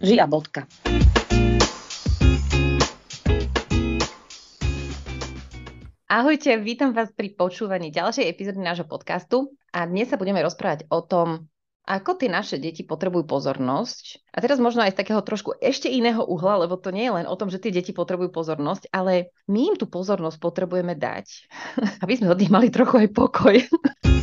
Žia bodka. Ahojte, vítam vás pri počúvaní ďalšej epizódy nášho podcastu a dnes sa budeme rozprávať o tom, ako tie naše deti potrebujú pozornosť. A teraz možno aj z takého trošku ešte iného uhla, lebo to nie je len o tom, že tie deti potrebujú pozornosť, ale my im tú pozornosť potrebujeme dať, aby sme od nich mali trochu aj pokoj.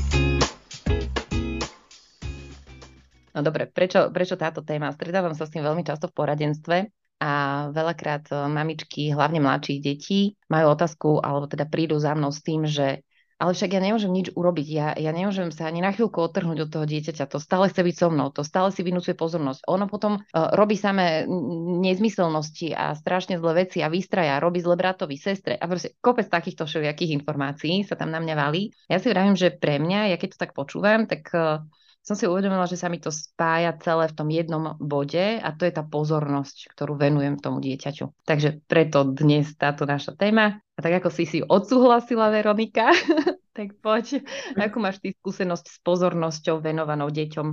No dobre, prečo, prečo táto téma? Stretávam sa s tým veľmi často v poradenstve a veľakrát e, mamičky, hlavne mladších detí, majú otázku, alebo teda prídu za mnou s tým, že ale však ja nemôžem nič urobiť, ja, ja nemôžem sa ani na chvíľku odtrhnúť od toho dieťaťa, to stále chce byť so mnou, to stále si vynúcuje pozornosť. Ono potom uh, robí samé nezmyselnosti a strašne zlé veci a výstraja, robí zle bratovi, sestre a proste kopec takýchto všelijakých informácií sa tam na mňa valí. Ja si vravím, že pre mňa, ja keď to tak počúvam, tak uh, som si uvedomila, že sa mi to spája celé v tom jednom bode a to je tá pozornosť, ktorú venujem tomu dieťaťu. Takže preto dnes táto naša téma. A tak ako si si odsúhlasila, Veronika, tak poď, akú máš ty skúsenosť s pozornosťou venovanou deťom?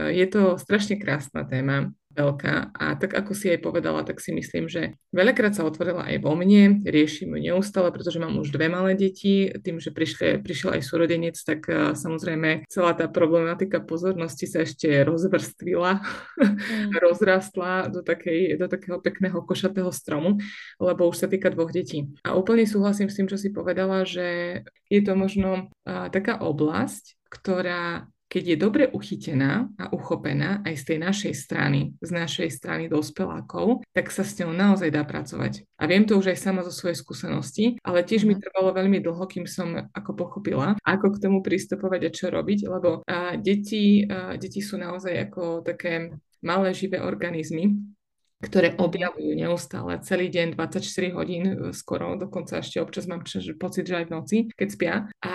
Je to strašne krásna téma veľká a tak ako si aj povedala, tak si myslím, že veľakrát sa otvorila aj vo mne, riešim ju neustále, pretože mám už dve malé deti, tým, že prišli, prišiel aj súrodenec, tak uh, samozrejme celá tá problematika pozornosti sa ešte rozvrstvila, mm. rozrastla do, takej, do takého pekného košatého stromu, lebo už sa týka dvoch detí. A úplne súhlasím s tým, čo si povedala, že je to možno uh, taká oblasť, ktorá keď je dobre uchytená a uchopená aj z tej našej strany, z našej strany dospelákov, tak sa s ňou naozaj dá pracovať. A viem to už aj sama zo svojej skúsenosti, ale tiež mi mhm. trvalo veľmi dlho, kým som ako pochopila, ako k tomu pristupovať a čo robiť, lebo a, deti, a, deti sú naozaj ako také malé živé organizmy, ktoré mhm. objavujú neustále celý deň, 24 hodín e, skoro, dokonca ešte občas mám pocit, že aj v noci, keď spia. A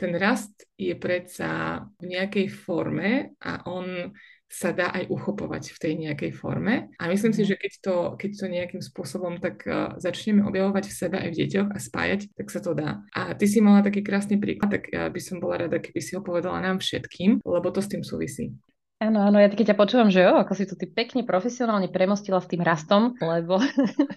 ten rast je predsa v nejakej forme a on sa dá aj uchopovať v tej nejakej forme. A myslím si, mhm. že keď to, keď to nejakým spôsobom tak uh, začneme objavovať v sebe aj v deťoch a spájať, tak sa to dá. A ty si mala taký krásny príklad, tak ja by som bola rada, keby si ho povedala nám všetkým, lebo to s tým súvisí. Áno, áno, ja keď ťa počúvam, že jo, ako si to ty pekne profesionálne premostila s tým rastom, lebo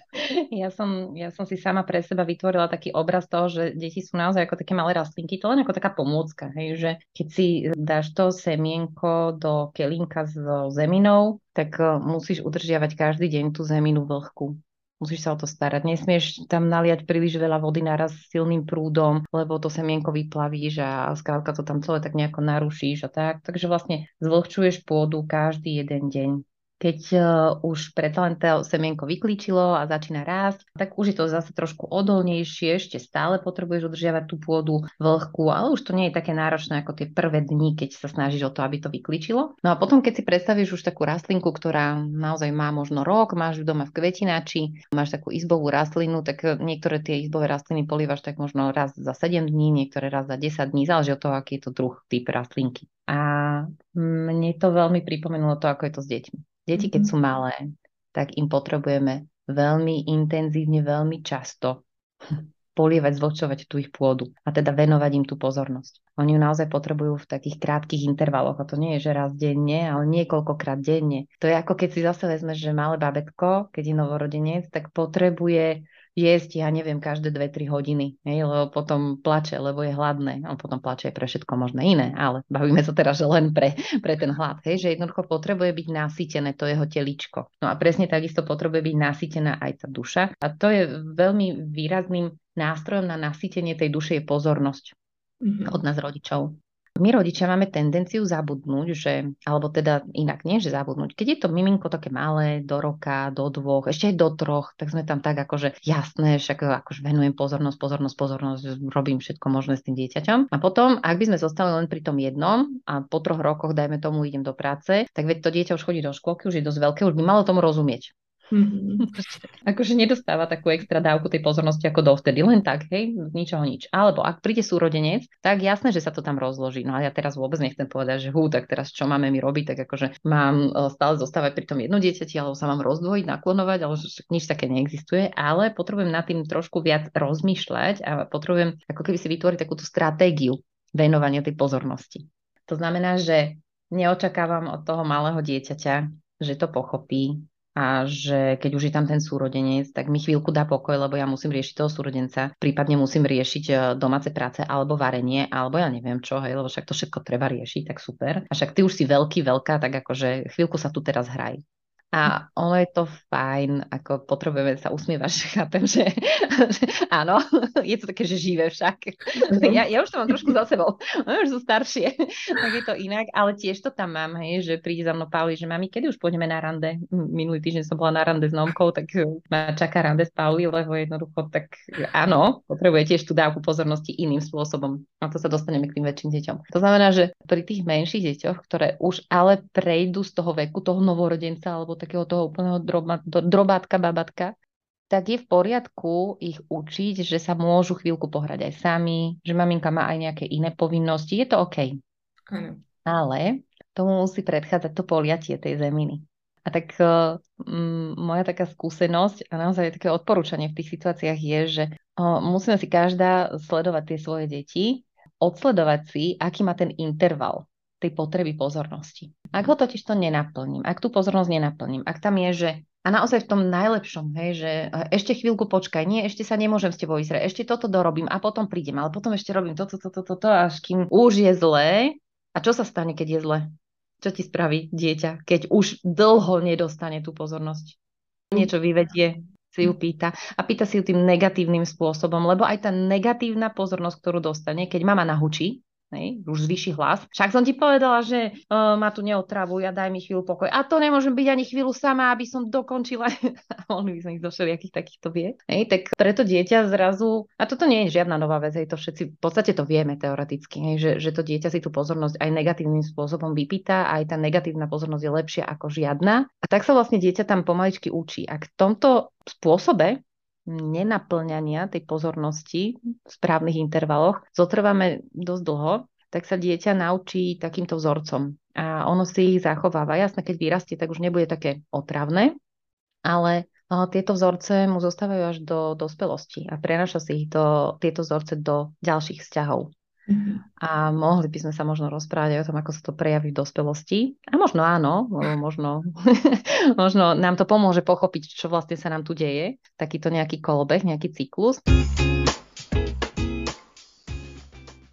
ja, som, ja som si sama pre seba vytvorila taký obraz toho, že deti sú naozaj ako také malé rastlinky, to len ako taká pomôcka, hej, že keď si dáš to semienko do kelinka s zeminou, tak eh, musíš udržiavať každý deň tú zeminu vlhku musíš sa o to starať. Nesmieš tam naliať príliš veľa vody naraz silným prúdom, lebo to semienko vyplavíš a skrátka to tam celé tak nejako narušíš a tak. Takže vlastne zvlhčuješ pôdu každý jeden deň keď uh, už predsa len to semienko vyklíčilo a začína rásť, tak už je to zase trošku odolnejšie, ešte stále potrebuješ udržiavať tú pôdu vlhkú, ale už to nie je také náročné ako tie prvé dni, keď sa snažíš o to, aby to vyklíčilo. No a potom, keď si predstavíš už takú rastlinku, ktorá naozaj má možno rok, máš ju doma v kvetinači, máš takú izbovú rastlinu, tak niektoré tie izbové rastliny polívaš tak možno raz za 7 dní, niektoré raz za 10 dní, záleží od toho, aký je to druh, typ rastlinky. A mne to veľmi pripomenulo to, ako je to s deťmi. Deti, keď mhm. sú malé, tak im potrebujeme veľmi intenzívne, veľmi často polievať, zvlčovať tú ich pôdu a teda venovať im tú pozornosť. Oni ju naozaj potrebujú v takých krátkých intervaloch a to nie je, že raz denne, ale niekoľkokrát denne. To je ako keď si zase vezmeš, že malé babetko, keď je novorodenec, tak potrebuje jesť, ja neviem, každé 2-3 hodiny, hej, lebo potom plače, lebo je hladné. On potom plače aj pre všetko možné iné, ale bavíme sa teraz, že len pre, pre ten hlad, hej, že jednoducho potrebuje byť nasýtené to jeho teličko. No a presne takisto potrebuje byť nasýtená aj tá duša. A to je veľmi výrazným nástrojom na nasýtenie tej duše je pozornosť mm-hmm. od nás rodičov. My rodičia máme tendenciu zabudnúť, že, alebo teda inak nie, že zabudnúť. Keď je to miminko také malé, do roka, do dvoch, ešte aj do troch, tak sme tam tak akože jasné, však akože venujem pozornosť, pozornosť, pozornosť, robím všetko možné s tým dieťaťom. A potom, ak by sme zostali len pri tom jednom a po troch rokoch, dajme tomu, idem do práce, tak veď to dieťa už chodí do škôlky, už je dosť veľké, už by malo tomu rozumieť. Mm-hmm. akože nedostáva takú extra dávku tej pozornosti ako dovtedy, len tak, hej, z ničoho nič. Alebo ak príde súrodenec, tak jasné, že sa to tam rozloží. No a ja teraz vôbec nechcem povedať, že hú, tak teraz čo máme mi robiť, tak akože mám e, stále zostávať pri tom jedno dieťati, alebo sa mám rozdvojiť, naklonovať, ale nič také neexistuje, ale potrebujem nad tým trošku viac rozmýšľať a potrebujem ako keby si vytvoriť takúto stratégiu venovania tej pozornosti. To znamená, že neočakávam od toho malého dieťaťa, že to pochopí a že keď už je tam ten súrodenec, tak mi chvíľku dá pokoj, lebo ja musím riešiť toho súrodenca, prípadne musím riešiť e, domáce práce alebo varenie, alebo ja neviem čo, hej, lebo však to všetko treba riešiť, tak super. A však ty už si veľký, veľká, tak akože chvíľku sa tu teraz hraj. A ono je to fajn, ako potrebujeme sa usmievať, že chápem, že, že áno, je to také, že živé však. Ja, ja už to mám trošku za sebou, už sú staršie, tak je to inak, ale tiež to tam mám, hej, že príde za mnou Pauli, že mami, kedy už pôjdeme na rande? Minulý týždeň som bola na rande s Nomkou, tak ma čaká rande s Pauli, lebo jednoducho tak áno, potrebuje tiež tú dávku pozornosti iným spôsobom. A to sa dostaneme k tým väčším deťom. To znamená, že pri tých menších deťoch, ktoré už ale prejdú z toho veku toho novorodenca alebo takého toho úplného droba, drobátka, babatka, tak je v poriadku ich učiť, že sa môžu chvíľku pohrať aj sami, že maminka má aj nejaké iné povinnosti. Je to OK. Ano. Ale tomu musí predchádzať to poliatie tej zeminy. A tak um, moja taká skúsenosť a naozaj také odporúčanie v tých situáciách je, že uh, musíme si každá sledovať tie svoje deti, odsledovať si, aký má ten interval tej potreby pozornosti. Ak ho totiž to nenaplním, ak tú pozornosť nenaplním, ak tam je, že a naozaj v tom najlepšom, hej, že e, ešte chvíľku počkaj, nie, ešte sa nemôžem s tebou ísť, ešte toto dorobím a potom prídem, ale potom ešte robím toto, toto, toto, to, až kým už je zlé. A čo sa stane, keď je zlé? Čo ti spraví dieťa, keď už dlho nedostane tú pozornosť? Niečo vyvedie, si ju pýta a pýta si ju tým negatívnym spôsobom, lebo aj tá negatívna pozornosť, ktorú dostane, keď mama nahučí, hej, už zvýši hlas. Však som ti povedala, že uh, ma tu neotravuj a daj mi chvíľu pokoj. A to nemôžem byť ani chvíľu sama, aby som dokončila. Mohli by som ich do všelijakých takýchto vied. Hej, tak preto dieťa zrazu, a toto nie je žiadna nová vec, hej, to všetci v podstate to vieme teoreticky, hej, že, že to dieťa si tú pozornosť aj negatívnym spôsobom vypýta, aj tá negatívna pozornosť je lepšia ako žiadna. A tak sa vlastne dieťa tam pomaličky učí. A k tomto spôsobe nenaplňania tej pozornosti v správnych intervaloch zotrváme dosť dlho, tak sa dieťa naučí takýmto vzorcom. A ono si ich zachováva. Jasné, keď vyrastie, tak už nebude také otravné, ale tieto vzorce mu zostávajú až do dospelosti a prenaša si ich do, tieto vzorce do ďalších vzťahov. Mm-hmm. A mohli by sme sa možno rozprávať aj o tom, ako sa to prejaví v dospelosti. A možno áno, možno, možno nám to pomôže pochopiť, čo vlastne sa nám tu deje. Takýto nejaký kolobeh, nejaký cyklus.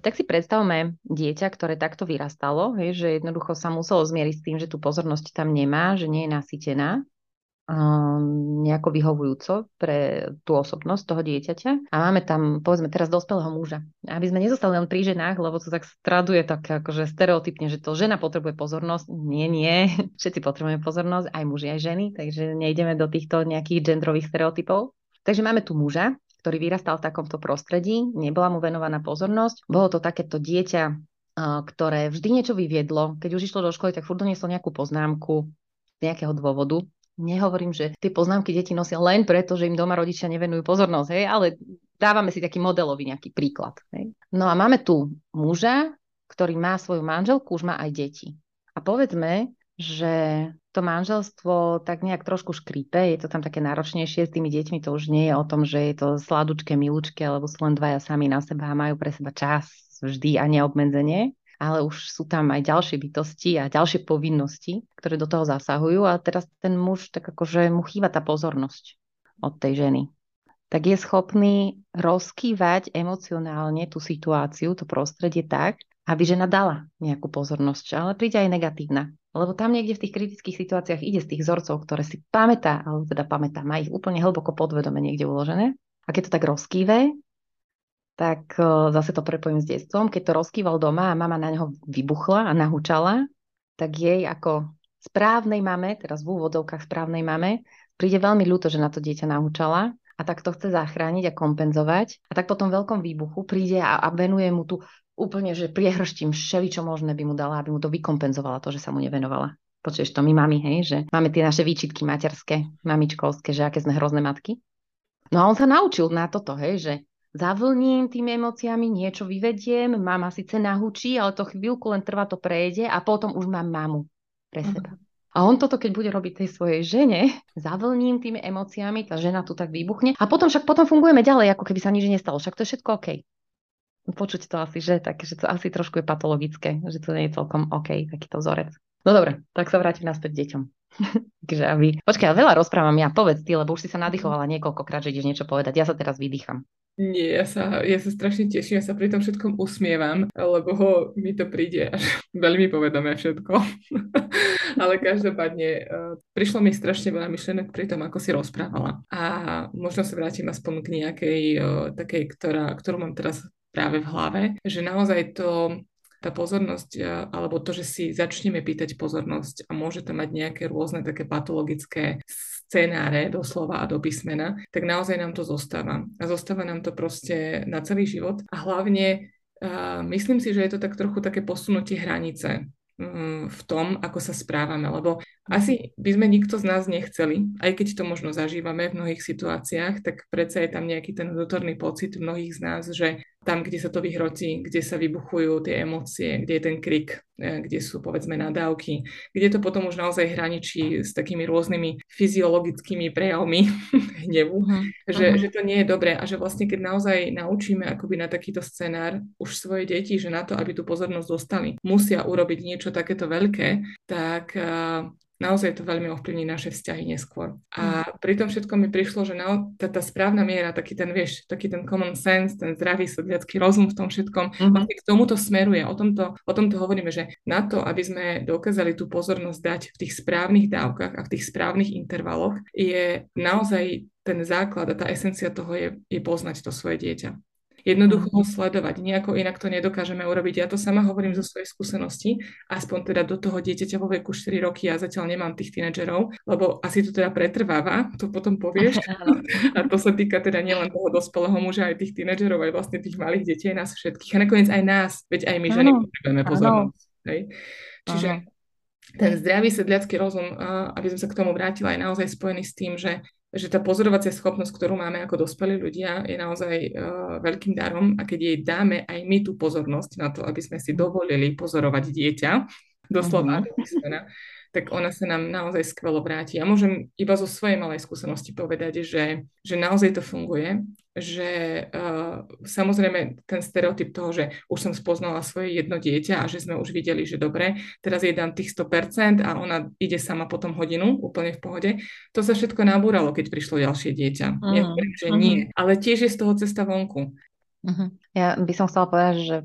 Tak si predstavme dieťa, ktoré takto vyrastalo, hej, že jednoducho sa muselo zmieriť s tým, že tú pozornosť tam nemá, že nie je nasýtená nejako vyhovujúco pre tú osobnosť toho dieťaťa. A máme tam, povedzme, teraz dospelého muža. Aby sme nezostali len pri ženách, lebo to tak straduje tak akože stereotypne, že to žena potrebuje pozornosť. Nie, nie. Všetci potrebujeme pozornosť, aj muži, aj ženy, takže nejdeme do týchto nejakých genderových stereotypov. Takže máme tu muža, ktorý vyrastal v takomto prostredí, nebola mu venovaná pozornosť. Bolo to takéto dieťa, ktoré vždy niečo vyviedlo. Keď už išlo do školy, tak furt donieslo nejakú poznámku z nejakého dôvodu Nehovorím, že tie poznámky deti nosia len preto, že im doma rodičia nevenujú pozornosť, hej, ale dávame si taký modelový nejaký príklad. Hej. No a máme tu muža, ktorý má svoju manželku, už má aj deti. A povedzme, že to manželstvo tak nejak trošku škrípe, je to tam také náročnejšie s tými deťmi, to už nie je o tom, že je to sladučké, milúčke, alebo sú len dvaja sami na seba a majú pre seba čas vždy a neobmedzenie ale už sú tam aj ďalšie bytosti a ďalšie povinnosti, ktoré do toho zasahujú a teraz ten muž, tak akože mu chýba tá pozornosť od tej ženy. Tak je schopný rozkývať emocionálne tú situáciu, to prostredie tak, aby žena dala nejakú pozornosť, ale príde aj negatívna. Lebo tam niekde v tých kritických situáciách ide z tých vzorcov, ktoré si pamätá, alebo teda pamätá, má ich úplne hlboko podvedome niekde uložené. A keď to tak rozkýve, tak zase to prepojím s detstvom. Keď to rozkýval doma a mama na neho vybuchla a nahúčala, tak jej ako správnej mame, teraz v úvodovkách správnej mame, príde veľmi ľúto, že na to dieťa nahúčala a tak to chce zachrániť a kompenzovať. A tak po tom veľkom výbuchu príde a, a venuje mu tu úplne, že priehrštím všeli, čo možné by mu dala, aby mu to vykompenzovala to, že sa mu nevenovala. Počuješ to my mami, hej, že máme tie naše výčitky materské, mamičkovské, že aké sme hrozné matky. No a on sa naučil na toto, hej, že zavlním tými emóciami, niečo vyvediem, mama síce nahučí, ale to chvíľku len trvá, to prejde a potom už mám mamu pre mhm. seba. Uh-huh. A on toto, keď bude robiť tej svojej žene, zavlním tými emóciami, tá žena tu tak vybuchne a potom však potom fungujeme ďalej, ako keby sa nič nestalo. Však to je všetko OK. Počuť to asi, že, tak, že to asi trošku je patologické, že to nie je celkom OK, takýto vzorec. No dobre, tak sa vrátim naspäť deťom. Takže aby... Počkaj, veľa rozprávam ja, povedz ty, lebo už si sa nadýchovala niekoľkokrát, že ideš niečo povedať. Ja sa teraz vydýcham. Nie, ja sa, ja sa strašne teším, ja sa pri tom všetkom usmievam, lebo ho, mi to príde až veľmi povedomé všetko. Ale každopádne uh, prišlo mi strašne veľa myšlenok pri tom, ako si rozprávala. A možno sa vrátim aspoň k nejakej uh, takej, ktorá, ktorú mám teraz práve v hlave, že naozaj to tá pozornosť, e, alebo to, že si začneme pýtať pozornosť a môže to mať nejaké rôzne také patologické scenáre doslova a do písmena, tak naozaj nám to zostáva. A zostáva nám to proste na celý život. A hlavne uh, myslím si, že je to tak trochu také posunutie hranice um, v tom, ako sa správame, lebo asi by sme nikto z nás nechceli, aj keď to možno zažívame v mnohých situáciách, tak predsa je tam nejaký ten vnútorný pocit mnohých z nás, že tam, kde sa to vyhrotí, kde sa vybuchujú tie emócie, kde je ten krik, e, kde sú povedzme nadávky, kde to potom už naozaj hraničí s takými rôznymi fyziologickými prejavmi hnevu, uh-huh. že, uh-huh. že to nie je dobré a že vlastne keď naozaj naučíme akoby na takýto scenár už svoje deti, že na to, aby tú pozornosť dostali, musia urobiť niečo takéto veľké, tak uh, naozaj to veľmi ovplyvní naše vzťahy neskôr. A mm. pri tom všetkom mi prišlo, že na, tá, tá správna miera, taký ten, vieš, taký ten common sense, ten zdravý sedliacký rozum v tom všetkom, mm-hmm. vlastne k tomuto smeruje. O tomto, o tomto hovoríme, že na to, aby sme dokázali tú pozornosť dať v tých správnych dávkach a v tých správnych intervaloch, je naozaj ten základ a tá esencia toho je, je poznať to svoje dieťa. Jednoducho ho sledovať, nejako inak to nedokážeme urobiť. Ja to sama hovorím zo svojej skúsenosti, aspoň teda do toho dieťaťa vo veku 4 roky, ja zatiaľ nemám tých tínedžerov, lebo asi to teda pretrváva, to potom povieš. A to sa týka teda nielen toho dospelého muža, aj tých tínedžerov, aj vlastne tých malých detí, aj nás všetkých. A nakoniec aj nás, veď aj my ženy potrebujeme pozornosť. Hej? Čiže ten zdravý sedliacký rozum, aby som sa k tomu vrátila, je naozaj spojený s tým, že že tá pozorovacia schopnosť, ktorú máme ako dospelí ľudia, je naozaj uh, veľkým darom. A keď jej dáme aj my tú pozornosť na to, aby sme si dovolili pozorovať dieťa, doslova uh-huh tak ona sa nám naozaj skvelo vráti. Ja môžem iba zo svojej malej skúsenosti povedať, že, že naozaj to funguje, že uh, samozrejme ten stereotyp toho, že už som spoznala svoje jedno dieťa a že sme už videli, že dobre, teraz jej dám tých 100% a ona ide sama potom hodinu úplne v pohode, to sa všetko nabúralo, keď prišlo ďalšie dieťa. Uh-huh. Ja hovorím, že uh-huh. nie, ale tiež je z toho cesta vonku. Uh-huh. Ja by som chcela povedať, že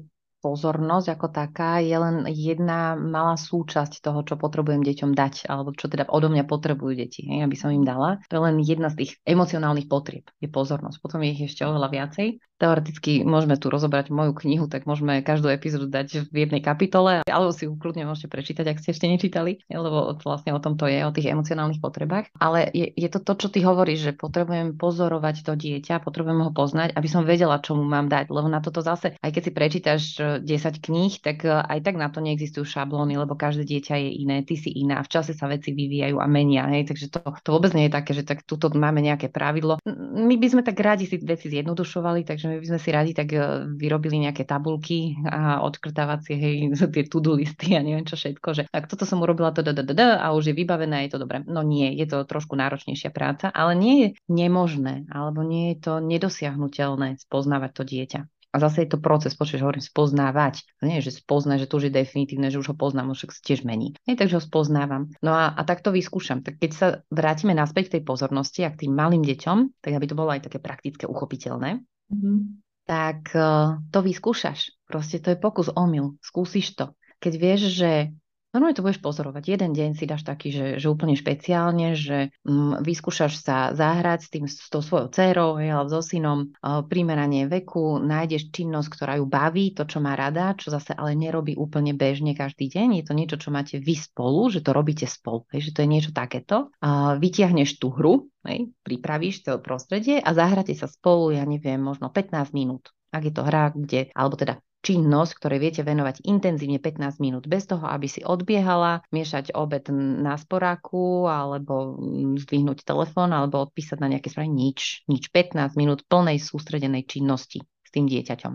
pozornosť ako taká je len jedna malá súčasť toho, čo potrebujem deťom dať, alebo čo teda odo mňa potrebujú deti, hej, aby som im dala. To je len jedna z tých emocionálnych potrieb, je pozornosť. Potom je ich ešte oveľa viacej teoreticky môžeme tu rozobrať moju knihu, tak môžeme každú epizódu dať v jednej kapitole, alebo si ju kľudne môžete prečítať, ak ste ešte nečítali, lebo vlastne o tom to je, o tých emocionálnych potrebách. Ale je, je to to, čo ty hovoríš, že potrebujem pozorovať to dieťa, potrebujem ho poznať, aby som vedela, čo mu mám dať, lebo na toto zase, aj keď si prečítaš 10 e, kníh, tak e, aj tak na to neexistujú šablóny, lebo každé dieťa je iné, ty si iná, v čase sa veci vyvíjajú a menia, hej, takže to, to vôbec nie je také, že tak tuto máme nejaké pravidlo. My by sme tak radi si veci zjednodušovali, takže že my by sme si radi tak e, vyrobili nejaké tabulky a odkrtávacie, hej, tie to-do listy a neviem čo všetko, že ak toto som urobila to a už je vybavené, je to dobré. No nie, je to trošku náročnejšia práca, ale nie je nemožné, alebo nie je to nedosiahnutelné spoznávať to dieťa. A zase je to proces, počuješ, hovorím, spoznávať. Nie že spozná, že to už je definitívne, že už ho poznám, už sa tiež mení. Nie, takže ho spoznávam. No a, a tak to vyskúšam. Tak keď sa vrátime naspäť k tej pozornosti a k tým malým deťom, tak aby to bolo aj také praktické, uchopiteľné, mm-hmm. tak uh, to vyskúšaš. Proste to je pokus omyl. Skúsiš to. Keď vieš, že Normálne to budeš pozorovať. Jeden deň si dáš taký, že, že úplne špeciálne, že mm, vyskúšaš sa zahrať s, tým, s tou svojou dcerou alebo so synom, uh, primeranie veku, nájdeš činnosť, ktorá ju baví, to, čo má rada, čo zase ale nerobí úplne bežne každý deň. Je to niečo, čo máte vy spolu, že to robíte spolu, hej, že to je niečo takéto. Uh, vytiahneš tú hru, hej, pripravíš to prostredie a zahráte sa spolu, ja neviem, možno 15 minút ak je to hra, kde, alebo teda činnosť, ktorej viete venovať intenzívne 15 minút, bez toho, aby si odbiehala, miešať obed na sporáku, alebo zdvihnúť telefón, alebo odpísať na nejaké správy. Nič, nič. 15 minút plnej sústredenej činnosti s tým dieťaťom.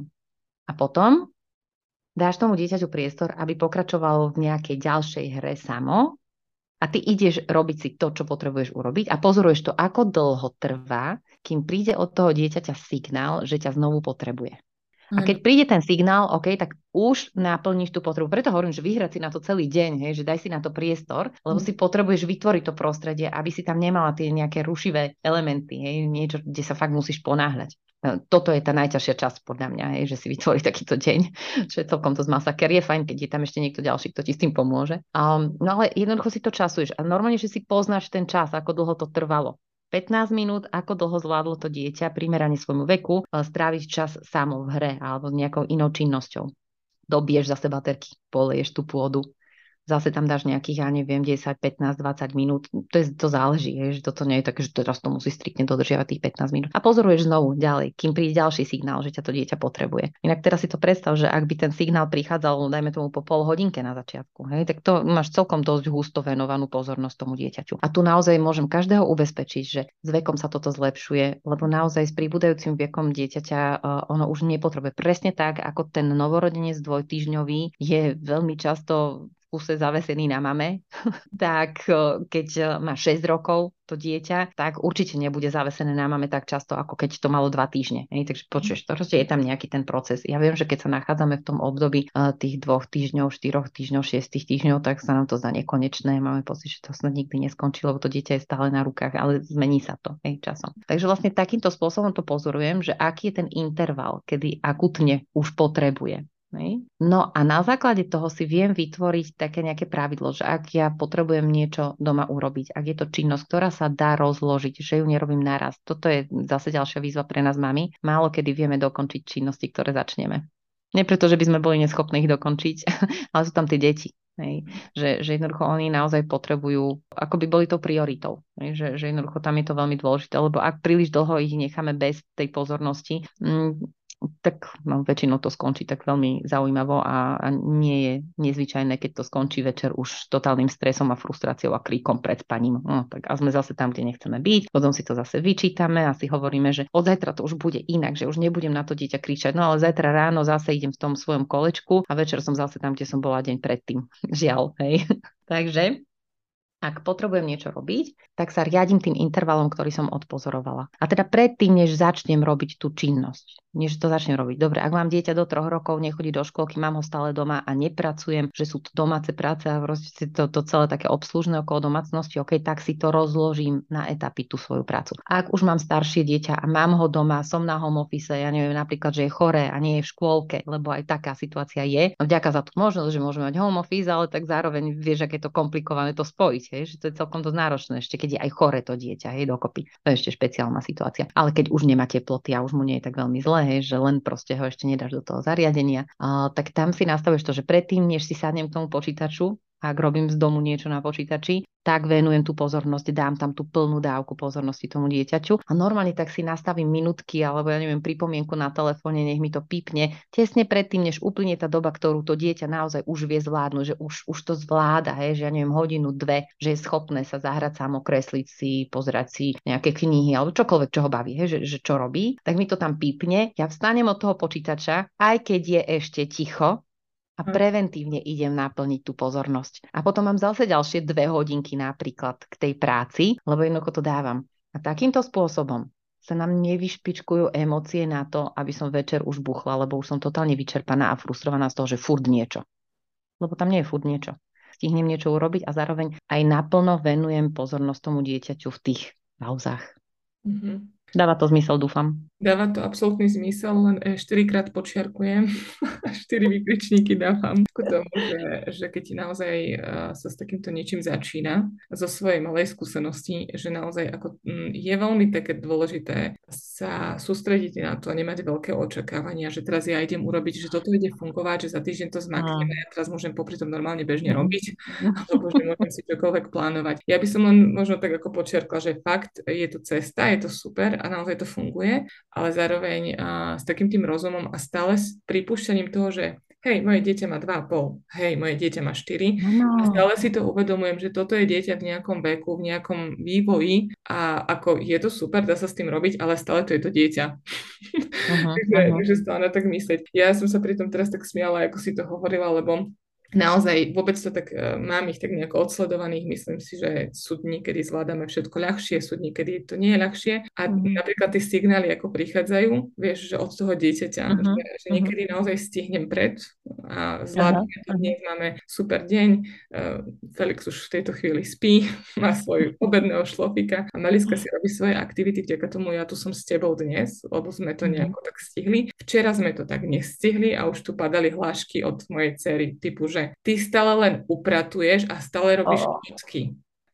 A potom dáš tomu dieťaťu priestor, aby pokračovalo v nejakej ďalšej hre samo a ty ideš robiť si to, čo potrebuješ urobiť a pozoruješ to, ako dlho trvá, kým príde od toho dieťaťa signál, že ťa znovu potrebuje. A keď príde ten signál, OK, tak už naplníš tú potrebu. Preto hovorím, že vyhrať si na to celý deň, hej, že daj si na to priestor, lebo mm. si potrebuješ vytvoriť to prostredie, aby si tam nemala tie nejaké rušivé elementy, hej, niečo, kde sa fakt musíš ponáhľať. E, toto je tá najťažšia časť podľa mňa, hej, že si vytvorí takýto deň, čo je celkom to z masaker. Je fajn, keď je tam ešte niekto ďalší, kto ti s tým pomôže. Um, no ale jednoducho si to časuješ a normálne, že si poznáš ten čas, ako dlho to trvalo. 15 minút, ako dlho zvládlo to dieťa primerane svojmu veku e, stráviť čas samo v hre alebo s nejakou inou činnosťou. Dobiješ zase baterky, poleješ tú pôdu, zase tam dáš nejakých, ja neviem, 10, 15, 20 minút. To, je, to záleží, je, že toto nie je také, že teraz to musí striktne dodržiavať tých 15 minút. A pozoruješ znovu ďalej, kým príde ďalší signál, že ťa to dieťa potrebuje. Inak teraz si to predstav, že ak by ten signál prichádzal, dajme tomu po pol hodinke na začiatku, hej, tak to máš celkom dosť husto venovanú pozornosť tomu dieťaťu. A tu naozaj môžem každého ubezpečiť, že s vekom sa toto zlepšuje, lebo naozaj s pribúdajúcim vekom dieťaťa uh, ono už nepotrebuje presne tak, ako ten novorodenec dvojtýždňový je veľmi často kuse zavesený na mame, tak keď má 6 rokov to dieťa, tak určite nebude zavesené na mame tak často, ako keď to malo 2 týždne. Hej? Takže počuješ, to je tam nejaký ten proces. Ja viem, že keď sa nachádzame v tom období uh, tých dvoch týždňov, štyroch týždňov, šiestich týždňov, tak sa nám to zdá nekonečné. Máme pocit, že to snad nikdy neskončí, lebo to dieťa je stále na rukách, ale zmení sa to hej, časom. Takže vlastne takýmto spôsobom to pozorujem, že aký je ten interval, kedy akutne už potrebuje No a na základe toho si viem vytvoriť také nejaké pravidlo, že ak ja potrebujem niečo doma urobiť, ak je to činnosť, ktorá sa dá rozložiť, že ju nerobím naraz. Toto je zase ďalšia výzva pre nás mami. Málo kedy vieme dokončiť činnosti, ktoré začneme. Nie preto, že by sme boli neschopní ich dokončiť, ale sú tam tie deti. Hej. Že, že jednoducho oni naozaj potrebujú, ako by boli to prioritou. Hej. Že, že jednoducho tam je to veľmi dôležité, lebo ak príliš dlho ich necháme bez tej pozornosti, mm, tak no, väčšinou to skončí tak veľmi zaujímavo a, a nie je nezvyčajné, keď to skončí večer už totálnym stresom a frustráciou a kríkom pred spaním. No, tak a sme zase tam, kde nechceme byť, potom si to zase vyčítame a si hovoríme, že od zajtra to už bude inak, že už nebudem na to dieťa kričať, no ale zajtra ráno zase idem v tom svojom kolečku a večer som zase tam, kde som bola deň predtým. Žiaľ, hej. Takže ak potrebujem niečo robiť, tak sa riadím tým intervalom, ktorý som odpozorovala. A teda predtým, než začnem robiť tú činnosť, než to začnem robiť. Dobre, ak mám dieťa do troch rokov, nechodí do školky, mám ho stále doma a nepracujem, že sú to domáce práce a proste to, to celé také obslužné okolo domácnosti, ok, tak si to rozložím na etapy tú svoju prácu. Ak už mám staršie dieťa a mám ho doma, som na home office, ja neviem napríklad, že je choré a nie je v škôlke, lebo aj taká situácia je. Vďaka za tú možnosť, že môžeme mať home office, ale tak zároveň vieš, aké je to komplikované to spojiť hej, že to je celkom dosť náročné, ešte keď je aj chore to dieťa, hej, dokopy. To je ešte špeciálna situácia. Ale keď už nemá teploty a už mu nie je tak veľmi zlé, hej, že len proste ho ešte nedáš do toho zariadenia, uh, tak tam si nastavuješ to, že predtým, než si sadnem k tomu počítaču, ak robím z domu niečo na počítači, tak venujem tú pozornosť, dám tam tú plnú dávku pozornosti tomu dieťaťu. A normálne tak si nastavím minútky alebo ja neviem pripomienku na telefóne, nech mi to pípne. Tesne predtým, než úplne tá doba, ktorú to dieťa naozaj už vie zvládnuť, že už, už to zvláda, hej, že ja neviem hodinu, dve, že je schopné sa zahrať samo, kresliť si, pozerať si nejaké knihy alebo čokoľvek, čo ho baví, hej, že, že čo robí, tak mi to tam pípne, ja vstanem od toho počítača, aj keď je ešte ticho, a hm. preventívne idem naplniť tú pozornosť. A potom mám zase ďalšie dve hodinky napríklad k tej práci, lebo jednoducho to dávam. A takýmto spôsobom sa nám nevyšpičkujú emócie na to, aby som večer už buchla, lebo už som totálne vyčerpaná a frustrovaná z toho, že furt niečo. Lebo tam nie je furt niečo. Stihnem niečo urobiť a zároveň aj naplno venujem pozornosť tomu dieťaťu v tých pauzách. Mm-hmm. Dáva to zmysel, dúfam. Dáva to absolútny zmysel, len 4 krát počiarkujem, 4 vykričníky dávam k tomu, že, že keď naozaj uh, sa s takýmto niečím začína, zo svojej malej skúsenosti, že naozaj ako, m, je veľmi také dôležité sa sústrediť na to a nemať veľké očakávania, že teraz ja idem urobiť, že toto ide fungovať, že za týždeň to zmakneme a ja teraz môžem popri tom normálne bežne robiť, alebo že môžem si čokoľvek plánovať. Ja by som len možno tak ako počiarkla, že fakt je to cesta, je to super a naozaj to funguje, ale zároveň s takým tým rozumom a stále s pripúšťaním toho, že hej, moje dieťa má 2,5, hej, moje dieťa má 4 no. a stále si to uvedomujem, že toto je dieťa v nejakom veku, v nejakom vývoji a ako je to super, dá sa s tým robiť, ale stále to je to dieťa. Uh-huh, takže, uh-huh. takže stále na tak myslieť. Ja som sa pri tom teraz tak smiala, ako si to hovorila, lebo naozaj vôbec to tak, uh, mám ich tak nejako odsledovaných, myslím si, že sú dní, kedy zvládame všetko ľahšie, sú dní, kedy to nie je ľahšie a mm-hmm. napríklad tie signály, ako prichádzajú, vieš, že od toho dieťaťa, mm-hmm. že, že niekedy mm-hmm. naozaj stihnem pred a zvládame to, dnes máme super deň, uh, Felix už v tejto chvíli spí, má svoj obedného šlofika a Maliska si robí svoje aktivity, vďaka tomu ja tu som s tebou dnes, lebo sme to mhm. nejako tak stihli. Včera sme to tak nestihli a už tu padali hlášky od mojej cery typu, že že ty stále len upratuješ a stále robíš fotky.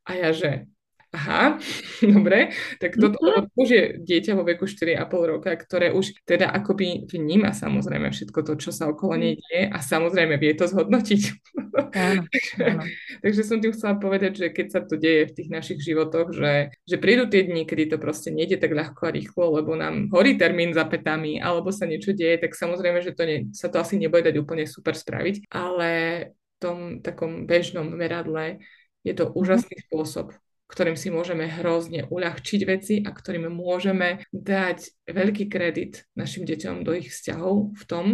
A ja, že aha, dobre, tak toto mm-hmm. už je dieťa vo veku 4,5 roka, ktoré už teda akoby vníma samozrejme všetko to, čo sa okolo nej deje a samozrejme vie to zhodnotiť. Áno, áno. Takže som tým chcela povedať, že keď sa to deje v tých našich životoch, že, že prídu tie dni, kedy to proste nejde tak ľahko a rýchlo, lebo nám horí termín za petami, alebo sa niečo deje, tak samozrejme, že to ne, sa to asi nebude dať úplne super spraviť, ale v tom takom bežnom meradle je to mhm. úžasný spôsob, ktorým si môžeme hrozne uľahčiť veci a ktorým môžeme dať veľký kredit našim deťom do ich vzťahov v tom,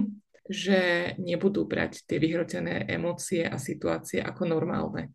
že nebudú brať tie vyhrotené emócie a situácie ako normálne.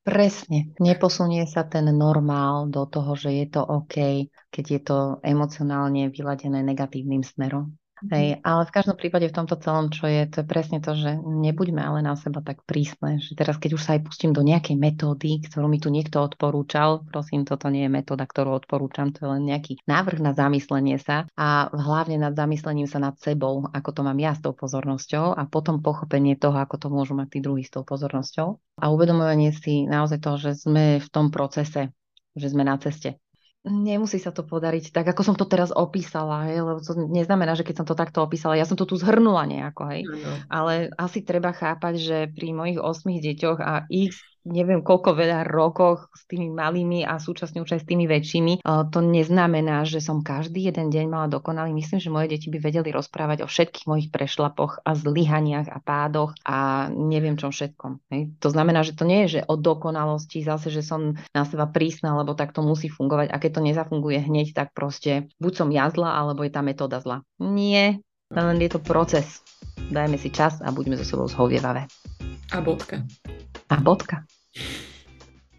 Presne. Neposunie sa ten normál do toho, že je to OK, keď je to emocionálne vyladené negatívnym smerom. Hej, ale v každom prípade v tomto celom, čo je, to je presne to, že nebuďme ale na seba tak prísne, že teraz keď už sa aj pustím do nejakej metódy, ktorú mi tu niekto odporúčal, prosím, toto nie je metóda, ktorú odporúčam, to je len nejaký návrh na zamyslenie sa a hlavne nad zamyslením sa nad sebou, ako to mám ja s tou pozornosťou a potom pochopenie toho, ako to môžu mať tí druhí s tou pozornosťou. A uvedomovanie si naozaj toho, že sme v tom procese, že sme na ceste nemusí sa to podariť tak, ako som to teraz opísala, hej, lebo to neznamená, že keď som to takto opísala, ja som to tu zhrnula nejako, hej, ano. ale asi treba chápať, že pri mojich osmých deťoch a ich neviem koľko veľa rokoch s tými malými a súčasne už aj s tými väčšími. To neznamená, že som každý jeden deň mala dokonalý. Myslím, že moje deti by vedeli rozprávať o všetkých mojich prešlapoch a zlyhaniach a pádoch a neviem čom všetkom. To znamená, že to nie je, že o dokonalosti zase, že som na seba prísna, lebo tak to musí fungovať. A keď to nezafunguje hneď, tak proste buď som ja zla, alebo je tá metóda zla. Nie, len je to proces. Dajme si čas a buďme so sebou zhovievavé. A bodka. A bodka.